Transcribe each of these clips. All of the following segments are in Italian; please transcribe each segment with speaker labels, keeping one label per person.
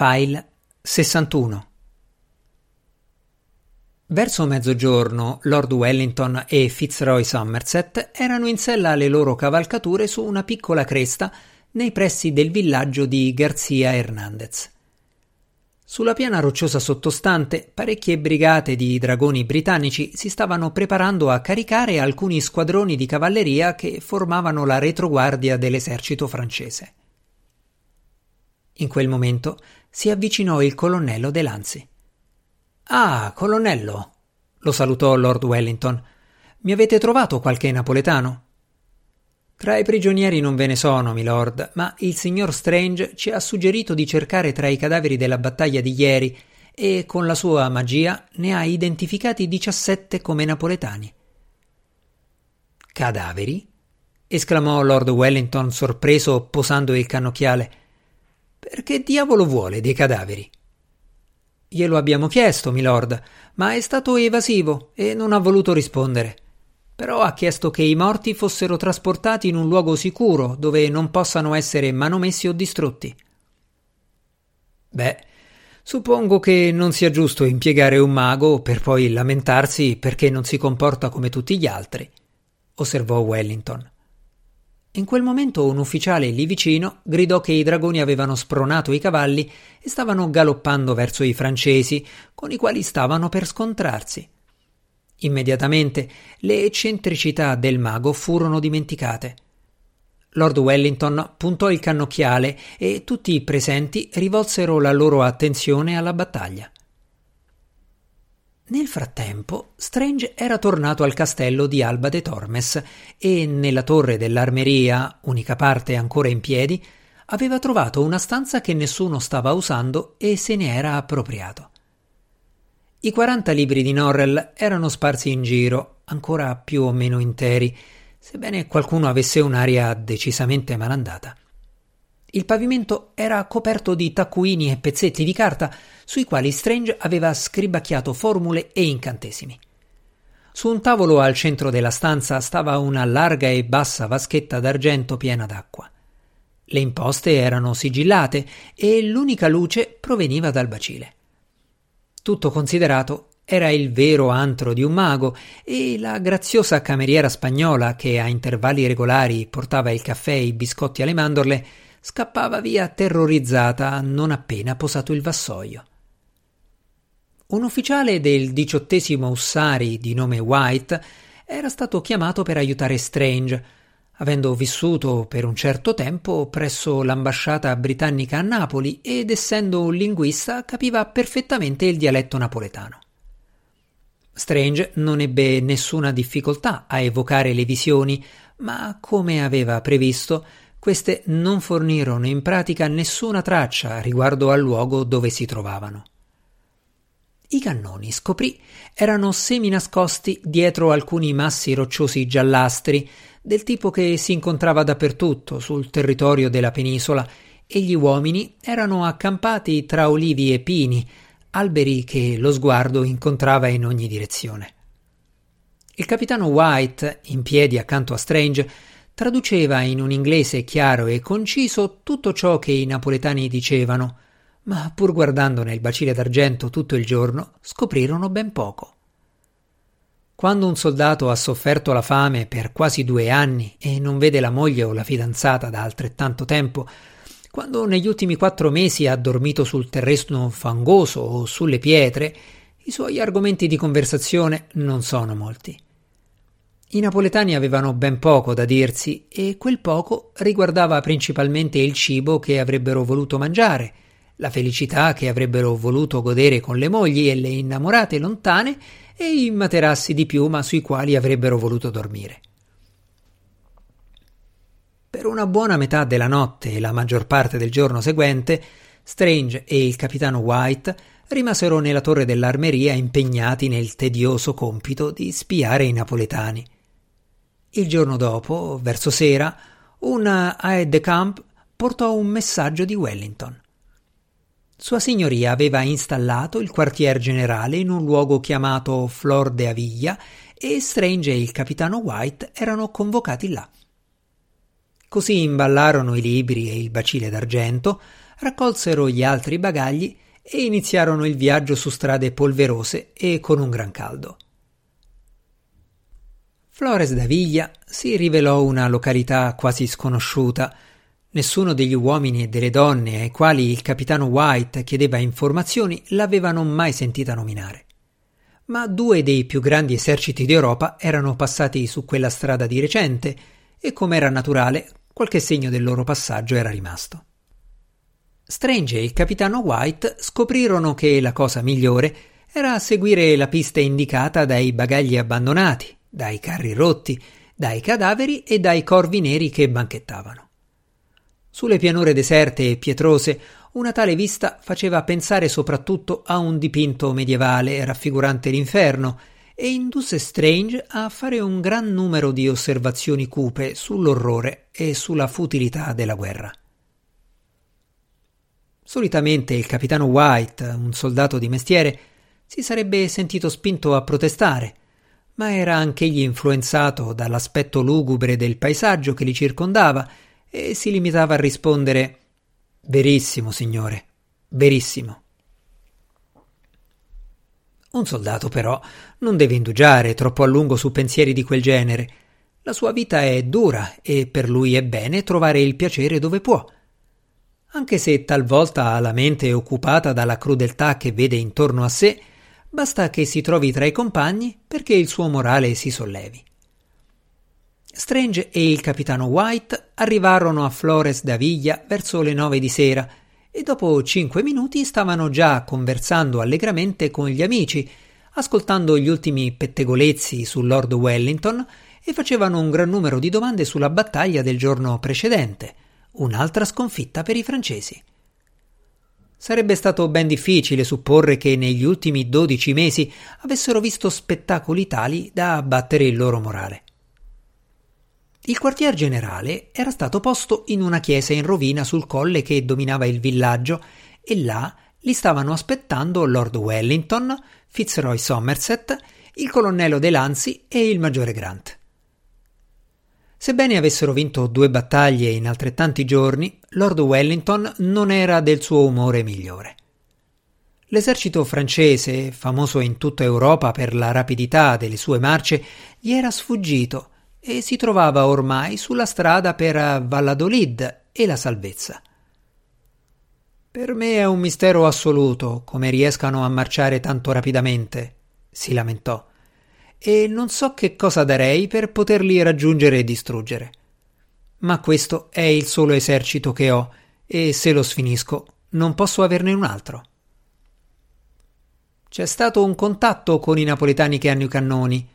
Speaker 1: File 61 Verso mezzogiorno Lord Wellington e Fitzroy Somerset erano in sella alle loro cavalcature su una piccola cresta nei pressi del villaggio di Garcia Hernandez. Sulla piana rocciosa sottostante parecchie brigate di dragoni britannici si stavano preparando a caricare alcuni squadroni di cavalleria che formavano la retroguardia dell'esercito francese. In quel momento si avvicinò il colonnello De Lanzi. Ah, colonnello, lo salutò Lord Wellington. Mi avete trovato qualche napoletano? Tra i prigionieri non ve ne sono, milord, ma il signor Strange ci ha suggerito di cercare tra i cadaveri della battaglia di ieri e con la sua magia ne ha identificati 17 come napoletani. Cadaveri? esclamò Lord Wellington sorpreso posando il cannocchiale. Perché diavolo vuole dei cadaveri? Glielo abbiamo chiesto, milord, ma è stato evasivo e non ha voluto rispondere. Però ha chiesto che i morti fossero trasportati in un luogo sicuro dove non possano essere manomessi o distrutti. Beh, suppongo che non sia giusto impiegare un mago per poi lamentarsi perché non si comporta come tutti gli altri, osservò Wellington. In quel momento un ufficiale lì vicino gridò che i dragoni avevano spronato i cavalli e stavano galoppando verso i francesi, con i quali stavano per scontrarsi. Immediatamente le eccentricità del mago furono dimenticate. Lord Wellington puntò il cannocchiale e tutti i presenti rivolsero la loro attenzione alla battaglia. Nel frattempo, Strange era tornato al castello di Alba de Tormes e nella torre dell'armeria, unica parte ancora in piedi, aveva trovato una stanza che nessuno stava usando e se ne era appropriato. I quaranta libri di Norrell erano sparsi in giro, ancora più o meno interi, sebbene qualcuno avesse un'aria decisamente malandata. Il pavimento era coperto di taccuini e pezzetti di carta sui quali Strange aveva scribacchiato formule e incantesimi. Su un tavolo al centro della stanza stava una larga e bassa vaschetta d'argento piena d'acqua. Le imposte erano sigillate e l'unica luce proveniva dal bacile. Tutto considerato, era il vero antro di un mago e la graziosa cameriera spagnola che a intervalli regolari portava il caffè e i biscotti alle mandorle scappava via terrorizzata non appena posato il vassoio. Un ufficiale del diciottesimo Ussari di nome White era stato chiamato per aiutare Strange, avendo vissuto per un certo tempo presso l'ambasciata britannica a Napoli ed essendo un linguista capiva perfettamente il dialetto napoletano. Strange non ebbe nessuna difficoltà a evocare le visioni, ma come aveva previsto, queste non fornirono in pratica nessuna traccia riguardo al luogo dove si trovavano. I cannoni, scoprì, erano seminascosti dietro alcuni massi rocciosi giallastri, del tipo che si incontrava dappertutto sul territorio della penisola, e gli uomini erano accampati tra olivi e pini, alberi che lo sguardo incontrava in ogni direzione. Il capitano White, in piedi accanto a Strange, traduceva in un inglese chiaro e conciso tutto ciò che i napoletani dicevano, ma pur guardando nel bacile d'argento tutto il giorno scoprirono ben poco. Quando un soldato ha sofferto la fame per quasi due anni e non vede la moglie o la fidanzata da altrettanto tempo, quando negli ultimi quattro mesi ha dormito sul terreno fangoso o sulle pietre, i suoi argomenti di conversazione non sono molti. I napoletani avevano ben poco da dirsi e quel poco riguardava principalmente il cibo che avrebbero voluto mangiare, la felicità che avrebbero voluto godere con le mogli e le innamorate lontane e i materassi di piuma sui quali avrebbero voluto dormire. Per una buona metà della notte e la maggior parte del giorno seguente, Strange e il capitano White rimasero nella torre dell'armeria impegnati nel tedioso compito di spiare i napoletani. Il giorno dopo, verso sera, un aide de camp portò un messaggio di Wellington. Sua Signoria aveva installato il quartier generale in un luogo chiamato Flor de Aviglia e Strange e il capitano White erano convocati là. Così imballarono i libri e il bacile d'argento, raccolsero gli altri bagagli e iniziarono il viaggio su strade polverose e con un gran caldo. Flores d'Aviglia si rivelò una località quasi sconosciuta. Nessuno degli uomini e delle donne ai quali il capitano White chiedeva informazioni l'avevano mai sentita nominare. Ma due dei più grandi eserciti d'Europa erano passati su quella strada di recente e, come era naturale, qualche segno del loro passaggio era rimasto. Strange e il capitano White scoprirono che la cosa migliore era seguire la pista indicata dai bagagli abbandonati dai carri rotti, dai cadaveri e dai corvi neri che banchettavano. Sulle pianure deserte e pietrose una tale vista faceva pensare soprattutto a un dipinto medievale raffigurante l'inferno e indusse Strange a fare un gran numero di osservazioni cupe sull'orrore e sulla futilità della guerra. Solitamente il capitano White, un soldato di mestiere, si sarebbe sentito spinto a protestare, ma era anch'egli influenzato dall'aspetto lugubre del paesaggio che li circondava e si limitava a rispondere Verissimo, signore, verissimo. Un soldato, però, non deve indugiare troppo a lungo su pensieri di quel genere. La sua vita è dura e per lui è bene trovare il piacere dove può. Anche se talvolta ha la mente occupata dalla crudeltà che vede intorno a sé, Basta che si trovi tra i compagni perché il suo morale si sollevi. Strange e il capitano White arrivarono a Flores d'Aviglia verso le nove di sera e dopo cinque minuti stavano già conversando allegramente con gli amici, ascoltando gli ultimi pettegolezzi su Lord Wellington e facevano un gran numero di domande sulla battaglia del giorno precedente, un'altra sconfitta per i francesi. Sarebbe stato ben difficile supporre che negli ultimi dodici mesi avessero visto spettacoli tali da abbattere il loro morale. Il quartier generale era stato posto in una chiesa in rovina sul colle che dominava il villaggio e là li stavano aspettando Lord Wellington, Fitzroy Somerset, il colonnello De Lanzi e il maggiore Grant. Sebbene avessero vinto due battaglie in altrettanti giorni, Lord Wellington non era del suo umore migliore. L'esercito francese, famoso in tutta Europa per la rapidità delle sue marce, gli era sfuggito e si trovava ormai sulla strada per Valladolid e la salvezza. Per me è un mistero assoluto come riescano a marciare tanto rapidamente, si lamentò e non so che cosa darei per poterli raggiungere e distruggere. Ma questo è il solo esercito che ho, e se lo sfinisco non posso averne un altro. C'è stato un contatto con i napoletani che hanno i cannoni,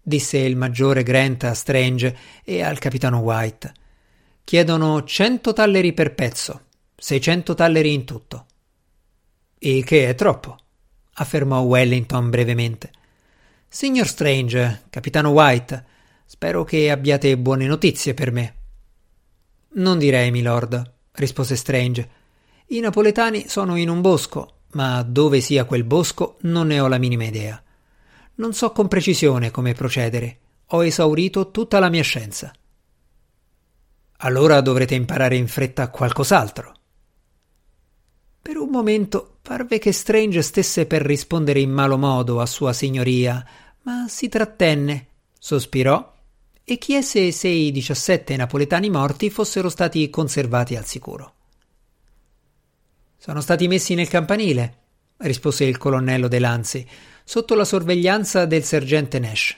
Speaker 1: disse il maggiore Grant a Strange e al capitano White. Chiedono cento talleri per pezzo, seicento talleri in tutto. Il che è troppo, affermò Wellington brevemente. Signor Strange, capitano White, spero che abbiate buone notizie per me. Non direi, milord, rispose Strange. I napoletani sono in un bosco, ma dove sia quel bosco non ne ho la minima idea. Non so con precisione come procedere. Ho esaurito tutta la mia scienza. Allora dovrete imparare in fretta qualcos'altro. Per un momento parve che Strange stesse per rispondere in malo modo a sua signoria, ma si trattenne, sospirò e chiese se i diciassette napoletani morti fossero stati conservati al sicuro. Sono stati messi nel campanile, rispose il colonnello De Lanzi, sotto la sorveglianza del sergente Nash.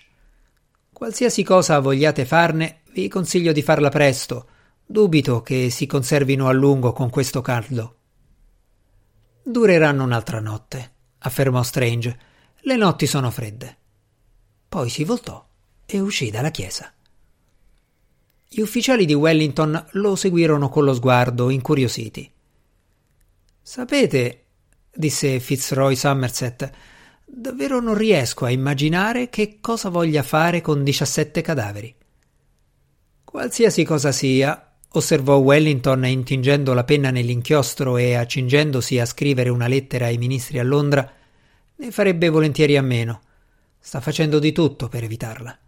Speaker 1: Qualsiasi cosa vogliate farne, vi consiglio di farla presto. Dubito che si conservino a lungo con questo caldo. Dureranno un'altra notte, affermò Strange. Le notti sono fredde. Poi si voltò e uscì dalla chiesa. Gli ufficiali di Wellington lo seguirono con lo sguardo, incuriositi. Sapete, disse Fitzroy Somerset, davvero non riesco a immaginare che cosa voglia fare con diciassette cadaveri. Qualsiasi cosa sia, osservò Wellington intingendo la penna nell'inchiostro e accingendosi a scrivere una lettera ai ministri a Londra, ne farebbe volentieri a meno. Sta facendo di tutto per evitarla.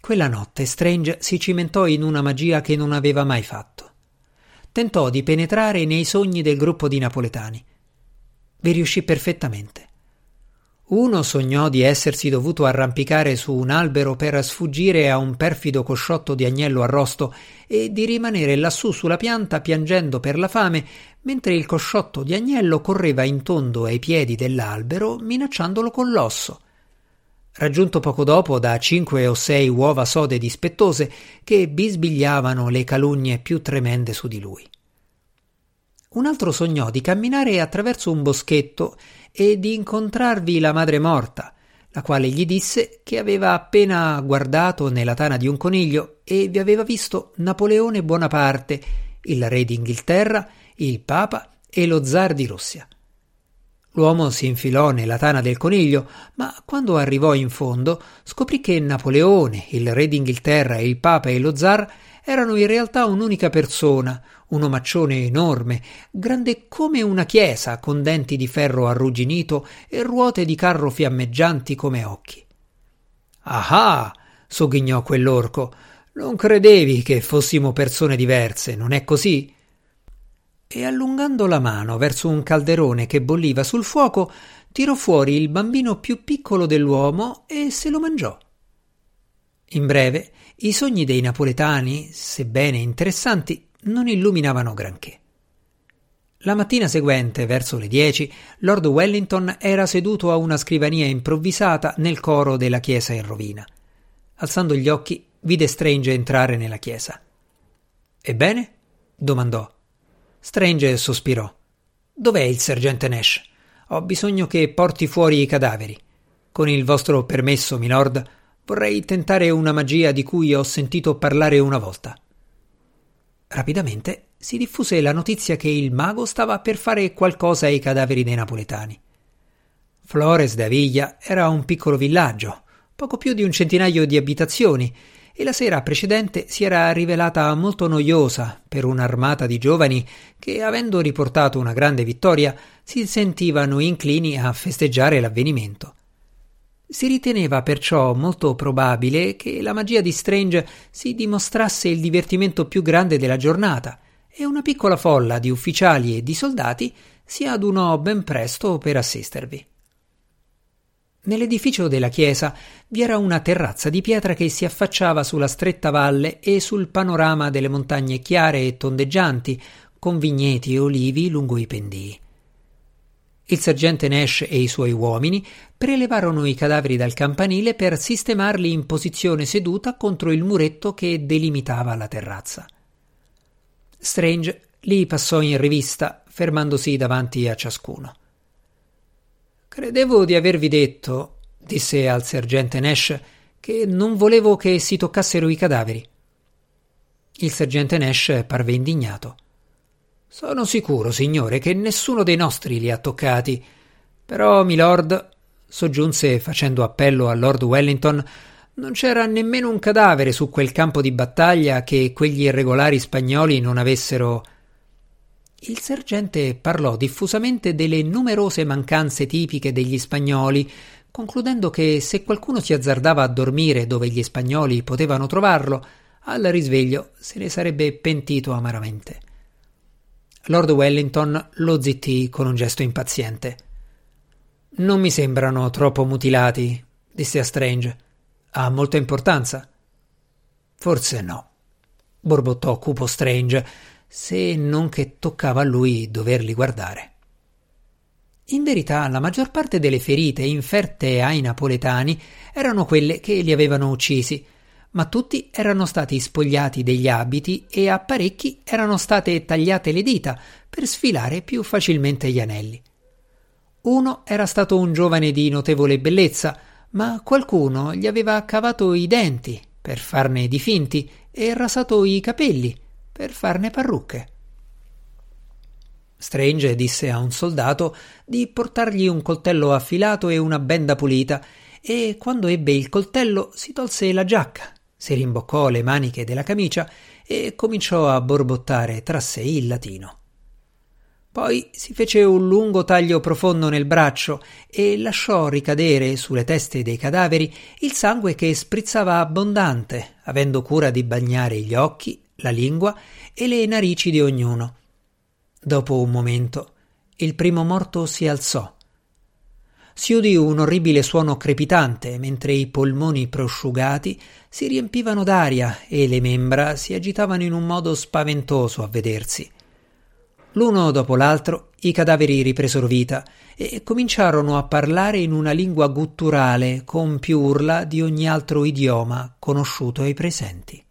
Speaker 1: Quella notte Strange si cimentò in una magia che non aveva mai fatto. tentò di penetrare nei sogni del gruppo di napoletani. Vi riuscì perfettamente. Uno sognò di essersi dovuto arrampicare su un albero per sfuggire a un perfido cosciotto di agnello arrosto e di rimanere lassù sulla pianta piangendo per la fame, mentre il cosciotto di agnello correva in tondo ai piedi dell'albero minacciandolo con l'osso. Raggiunto poco dopo da cinque o sei uova sode dispettose che bisbigliavano le calunnie più tremende su di lui. Un altro sognò di camminare attraverso un boschetto e di incontrarvi la madre morta, la quale gli disse che aveva appena guardato nella tana di un coniglio e vi aveva visto Napoleone Bonaparte, il re d'Inghilterra, il Papa e lo zar di Russia. L'uomo si infilò nella tana del coniglio, ma quando arrivò in fondo scoprì che Napoleone, il re d'Inghilterra il Papa e lo zar erano in realtà un'unica persona, un omaccione enorme, grande come una chiesa, con denti di ferro arrugginito e ruote di carro fiammeggianti come occhi. Ah! sogghignò quell'orco. Non credevi che fossimo persone diverse, non è così? E allungando la mano verso un calderone che bolliva sul fuoco, tirò fuori il bambino più piccolo dell'uomo e se lo mangiò. In breve, i sogni dei napoletani, sebbene interessanti, non illuminavano granché. La mattina seguente, verso le dieci, Lord Wellington era seduto a una scrivania improvvisata nel coro della chiesa in rovina. Alzando gli occhi, vide Strange entrare nella chiesa. Ebbene? domandò. Strange sospirò. Dov'è il sergente Nash? Ho bisogno che porti fuori i cadaveri. Con il vostro permesso, milord, vorrei tentare una magia di cui ho sentito parlare una volta. Rapidamente si diffuse la notizia che il mago stava per fare qualcosa ai cadaveri dei napoletani. Flores de Aviglia era un piccolo villaggio, poco più di un centinaio di abitazioni, e la sera precedente si era rivelata molto noiosa per un'armata di giovani che, avendo riportato una grande vittoria, si sentivano inclini a festeggiare l'avvenimento. Si riteneva perciò molto probabile che la magia di Strange si dimostrasse il divertimento più grande della giornata e una piccola folla di ufficiali e di soldati si adunò ben presto per assistervi. Nell'edificio della chiesa vi era una terrazza di pietra che si affacciava sulla stretta valle e sul panorama delle montagne chiare e tondeggianti, con vigneti e olivi lungo i pendii. Il sergente Nash e i suoi uomini prelevarono i cadaveri dal campanile per sistemarli in posizione seduta contro il muretto che delimitava la terrazza. Strange li passò in rivista, fermandosi davanti a ciascuno. Credevo di avervi detto, disse al sergente Nash, che non volevo che si toccassero i cadaveri. Il sergente Nash parve indignato. Sono sicuro, signore, che nessuno dei nostri li ha toccati. Però, milord, soggiunse facendo appello a Lord Wellington, non c'era nemmeno un cadavere su quel campo di battaglia che quegli irregolari spagnoli non avessero. Il sergente parlò diffusamente delle numerose mancanze tipiche degli spagnoli, concludendo che se qualcuno si azzardava a dormire dove gli spagnoli potevano trovarlo, al risveglio se ne sarebbe pentito amaramente. Lord Wellington lo zittì con un gesto impaziente. Non mi sembrano troppo mutilati, disse a Strange. Ha molta importanza? Forse no, borbottò cupo Strange, se non che toccava a lui doverli guardare. In verità, la maggior parte delle ferite inferte ai napoletani erano quelle che li avevano uccisi, ma tutti erano stati spogliati degli abiti e a parecchi erano state tagliate le dita per sfilare più facilmente gli anelli. Uno era stato un giovane di notevole bellezza, ma qualcuno gli aveva cavato i denti per farne di finti e rasato i capelli per farne parrucche. Strange disse a un soldato di portargli un coltello affilato e una benda pulita, e quando ebbe il coltello si tolse la giacca si rimboccò le maniche della camicia e cominciò a borbottare tra sé il latino. Poi si fece un lungo taglio profondo nel braccio e lasciò ricadere sulle teste dei cadaveri il sangue che sprizzava abbondante, avendo cura di bagnare gli occhi, la lingua e le narici di ognuno. Dopo un momento il primo morto si alzò. Si udì un orribile suono crepitante mentre i polmoni prosciugati si riempivano d'aria e le membra si agitavano in un modo spaventoso a vedersi. L'uno dopo l'altro i cadaveri ripresero vita e cominciarono a parlare in una lingua gutturale con più urla di ogni altro idioma conosciuto ai presenti.